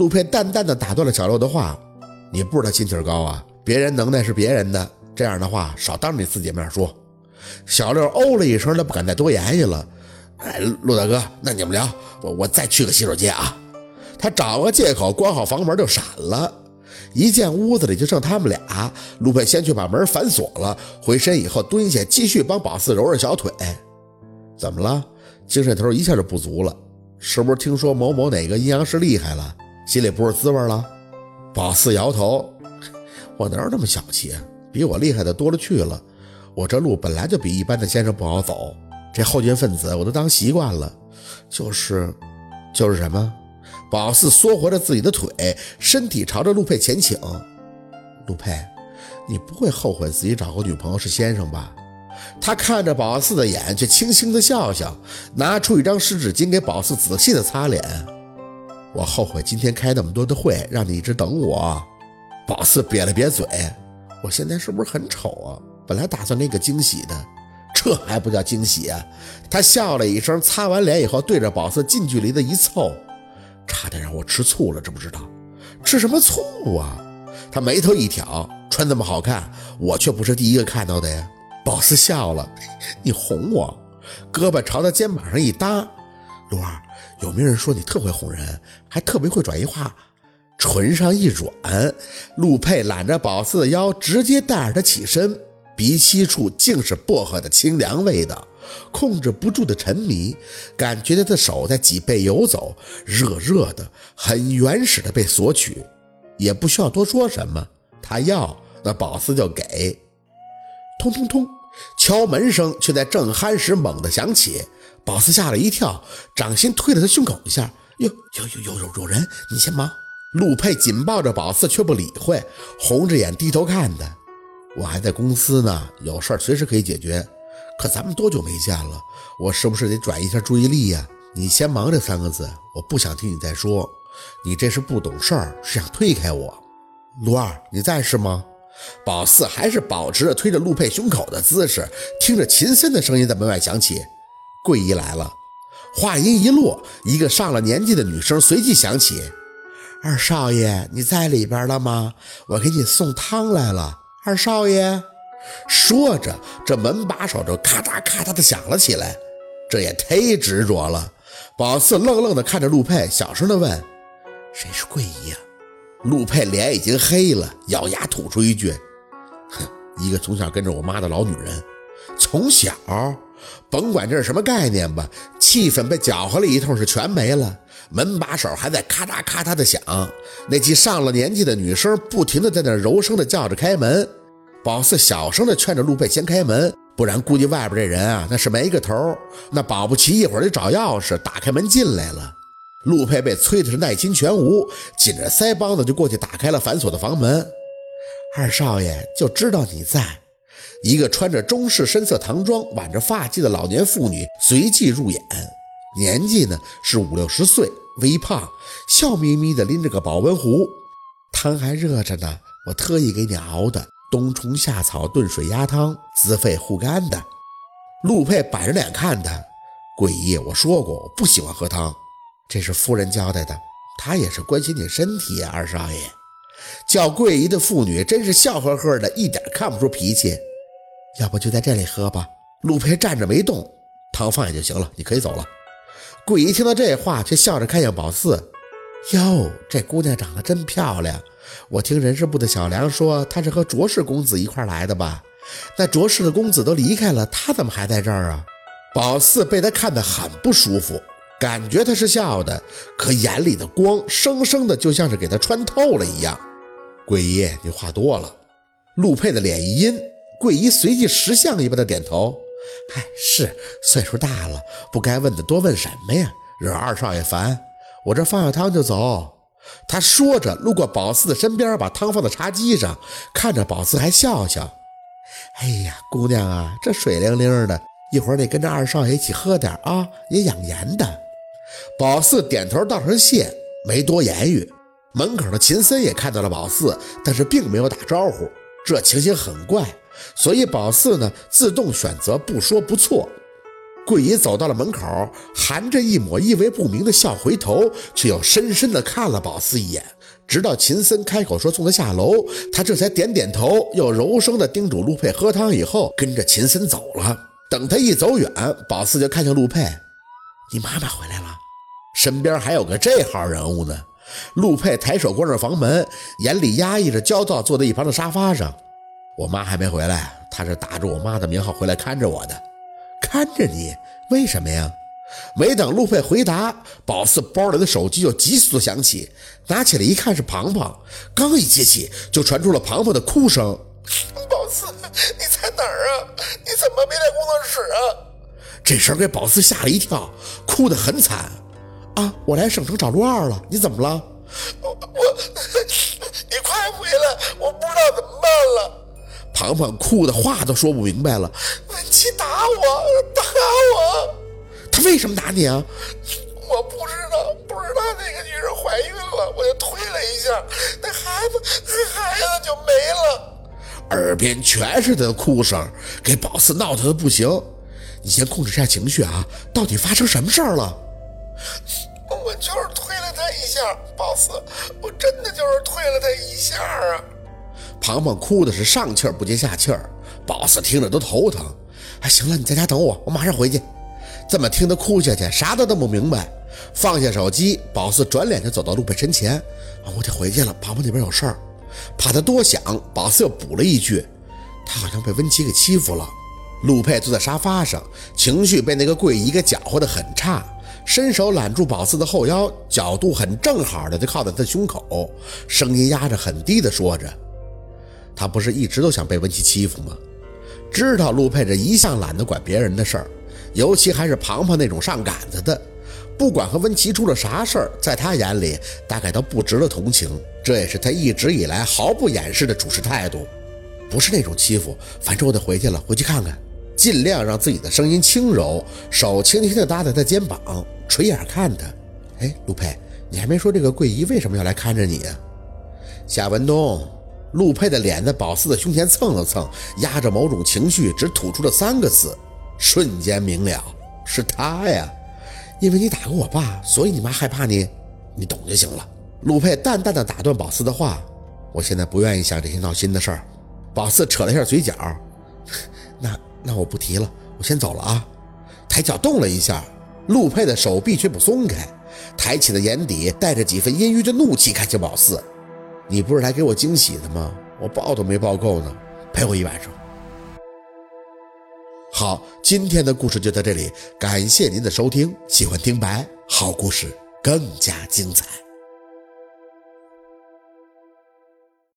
陆佩淡淡的打断了小六的话：“你不知道心气高啊？别人能耐是别人的，这样的话少当着你自己面说。”小六哦了一声，他不敢再多言语了。哎，陆大哥，那你们聊，我我再去个洗手间啊。他找个借口关好房门就闪了。一见屋子里就剩他们俩，陆佩先去把门反锁了，回身以后蹲下继续帮宝四揉揉小腿。怎么了？精神头一下就不足了，是不是听说某某哪个阴阳师厉害了，心里不是滋味了？宝四摇头，我哪有那么小气？比我厉害的多了去了。我这路本来就比一般的先生不好走，这后进分子我都当习惯了。就是，就是什么？宝四缩回了自己的腿，身体朝着陆佩前倾。陆佩，你不会后悔自己找个女朋友是先生吧？他看着宝四的眼，却轻轻的笑笑，拿出一张湿纸巾给宝四仔细的擦脸。我后悔今天开那么多的会，让你一直等我。宝四瘪了瘪嘴，我现在是不是很丑啊？本来打算给个惊喜的，这还不叫惊喜啊？他笑了一声，擦完脸以后，对着宝四近距离的一凑，差点让我吃醋了，知不知道？吃什么醋啊？他眉头一挑，穿这么好看，我却不是第一个看到的呀。宝四笑了，你哄我，胳膊朝他肩膀上一搭。陆二，有没有人说你特会哄人，还特别会转移话？唇上一软，陆佩揽着宝四的腰，直接带着他起身，鼻息处竟是薄荷的清凉味道，控制不住的沉迷，感觉他的手在脊背游走，热热的，很原始的被索取，也不需要多说什么，他要那宝四就给。通通通，敲门声却在正酣时猛地响起。宝四吓了一跳，掌心推了他胸口一下。哟，有有有有有人，你先忙。陆佩紧抱着宝四，却不理会，红着眼低头看他。我还在公司呢，有事儿随时可以解决。可咱们多久没见了？我是不是得转移一下注意力呀？你先忙这三个字，我不想听你再说。你这是不懂事儿，是想推开我。陆二，你在是吗？宝四还是保持着推着陆佩胸口的姿势，听着秦森的声音在门外响起：“桂姨来了。”话音一落，一个上了年纪的女声随即响起：“二少爷，你在里边了吗？我给你送汤来了。”二少爷说着，这门把手就咔嗒咔嗒的响了起来。这也忒执着了。宝四愣愣的看着陆佩，小声的问：“谁是桂姨呀？”陆佩脸已经黑了，咬牙吐出一句：“哼，一个从小跟着我妈的老女人，从小，甭管这是什么概念吧。”气氛被搅和了一通，是全没了。门把手还在咔嗒咔嗒的响，那记上了年纪的女生不停的在那柔声的叫着开门。宝四小声的劝着陆佩先开门，不然估计外边这人啊，那是没个头。那保不齐一会儿就找钥匙打开门进来了。陆佩被催的是耐心全无，紧着腮帮子就过去打开了反锁的房门。二少爷就知道你在，一个穿着中式深色唐装、挽着发髻的老年妇女随即入眼，年纪呢是五六十岁，微胖，笑眯眯的拎着个保温壶，汤还热着呢，我特意给你熬的冬虫夏草炖水鸭汤，滋肺护肝的。陆佩板着脸看他，桂姨，我说过我不喜欢喝汤。这是夫人交代的，她也是关心你身体呀，二少爷。叫桂姨的妇女真是笑呵呵的，一点看不出脾气。要不就在这里喝吧。陆培站着没动，汤放下就行了，你可以走了。桂姨听到这话，却笑着看向宝四：“哟，这姑娘长得真漂亮。我听人事部的小梁说，她是和卓氏公子一块来的吧？那卓氏的公子都离开了，她怎么还在这儿啊？”宝四被他看得很不舒服。感觉他是笑的，可眼里的光生生的就像是给他穿透了一样。桂姨，你话多了。陆佩的脸一阴，桂姨随即识相一般的点头。嗨，是岁数大了，不该问的多问什么呀？惹二少爷烦。我这放下汤就走。他说着，路过宝四的身边，把汤放在茶几上，看着宝四还笑笑。哎呀，姑娘啊，这水灵灵的，一会儿得跟着二少爷一起喝点啊，也养颜的。宝四点头道声谢，没多言语。门口的秦森也看到了宝四，但是并没有打招呼。这情形很怪，所以宝四呢自动选择不说不错。桂姨走到了门口，含着一抹意味不明的笑回头，却又深深地看了宝四一眼。直到秦森开口说送他下楼，他这才点点头，又柔声地叮嘱陆佩喝汤，以后跟着秦森走了。等他一走远，宝四就看向陆佩：“你妈妈回来了。”身边还有个这号人物呢。陆佩抬手关上房门，眼里压抑着焦躁，坐在一旁的沙发上。我妈还没回来，她是打着我妈的名号回来看着我的。看着你，为什么呀？没等陆佩回答，宝四包里的手机就急速的响起，拿起来一看是庞庞，刚一接起，就传出了庞庞的哭声：“宝四，你在哪儿啊？你怎么没在工作室啊？”这声给宝四吓了一跳，哭得很惨。啊，我来省城找陆二了，你怎么了？我我，你快回来，我不知道怎么办了。庞庞哭的话都说不明白了。文琪打我，打我。他为什么打你啊？我不知道，不知道那个女人怀孕了，我就推了一下，那孩子，那孩子就没了。耳边全是他的哭声，给宝四闹腾的不行。你先控制一下情绪啊，到底发生什么事儿了？我就是推了他一下，宝四，我真的就是推了他一下啊！庞庞哭的是上气不接下气儿，宝四听着都头疼。哎，行了，你在家等我，我马上回去。这么听他哭下去，啥都弄不明白。放下手机，宝四转脸就走到陆佩身前。啊，我得回去了，庞庞那边有事儿。怕他多想，宝四又补了一句：“他好像被温琪给欺负了。”陆佩坐在沙发上，情绪被那个桂姨给搅和的很差，伸手揽住宝四的后腰，角度很正好的就靠在他胸口，声音压着很低的说着：“他不是一直都想被温琪欺负吗？知道陆佩这一向懒得管别人的事儿，尤其还是庞庞那种上杆子的，不管和温琪出了啥事儿，在他眼里大概都不值得同情。这也是他一直以来毫不掩饰的处事态度，不是那种欺负。反正我得回去了，回去看看。”尽量让自己的声音轻柔，手轻轻地搭在他肩膀，垂眼看他。哎，陆佩，你还没说这个桂姨为什么要来看着你啊？夏文东，陆佩的脸在宝四的胸前蹭了蹭，压着某种情绪，只吐出了三个字，瞬间明了，是他呀。因为你打过我爸，所以你妈害怕你，你懂就行了。陆佩淡淡的打断宝四的话，我现在不愿意想这些闹心的事儿。宝四扯了一下嘴角，那。那我不提了，我先走了啊！抬脚动了一下，陆佩的手臂却不松开，抬起的眼底带着几分阴郁的怒气看向宝四：“你不是来给我惊喜的吗？我抱都没抱够呢，陪我一晚上。”好，今天的故事就到这里，感谢您的收听。喜欢听白，好故事更加精彩。